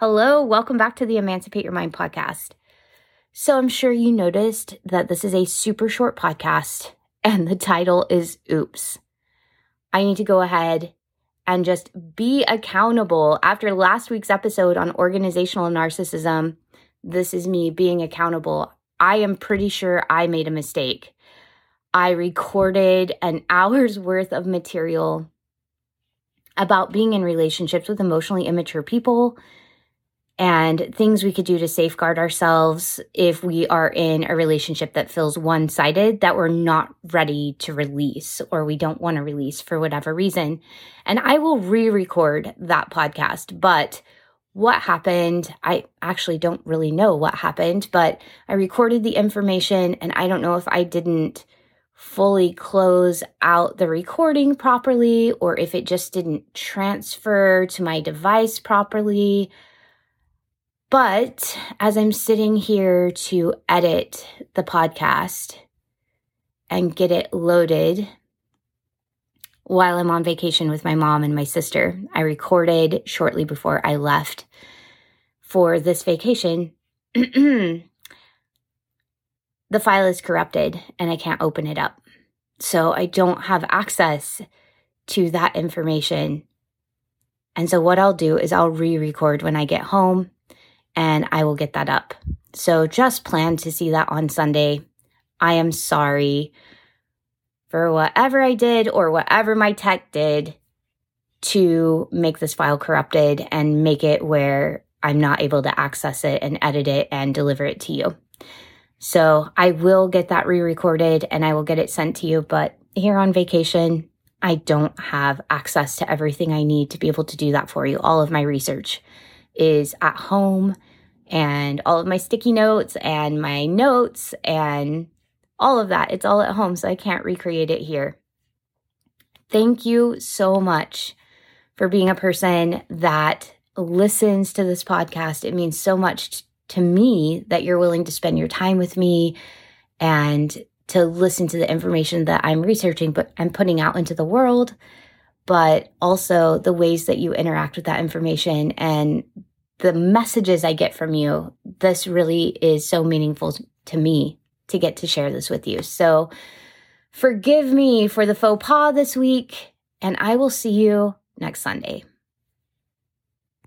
Hello, welcome back to the Emancipate Your Mind podcast. So, I'm sure you noticed that this is a super short podcast and the title is Oops. I need to go ahead and just be accountable. After last week's episode on organizational narcissism, this is me being accountable. I am pretty sure I made a mistake. I recorded an hour's worth of material about being in relationships with emotionally immature people and things we could do to safeguard ourselves if we are in a relationship that feels one sided, that we're not ready to release or we don't want to release for whatever reason. And I will re record that podcast. But what happened, I actually don't really know what happened, but I recorded the information and I don't know if I didn't fully close out the recording properly or if it just didn't transfer to my device properly. But as I'm sitting here to edit the podcast and get it loaded while I'm on vacation with my mom and my sister, I recorded shortly before I left for this vacation. the file is corrupted and I can't open it up. So I don't have access to that information. And so what I'll do is I'll re record when I get home and I will get that up. So just plan to see that on Sunday. I am sorry for whatever I did or whatever my tech did to make this file corrupted and make it where I'm not able to access it and edit it and deliver it to you. So I will get that re recorded and I will get it sent to you. But here on vacation, I don't have access to everything I need to be able to do that for you. All of my research is at home and all of my sticky notes and my notes and all of that. It's all at home, so I can't recreate it here. Thank you so much for being a person that listens to this podcast. It means so much to me that you're willing to spend your time with me and to listen to the information that I'm researching but I'm putting out into the world, but also the ways that you interact with that information and the messages I get from you, this really is so meaningful to me to get to share this with you. So forgive me for the faux pas this week, and I will see you next Sunday.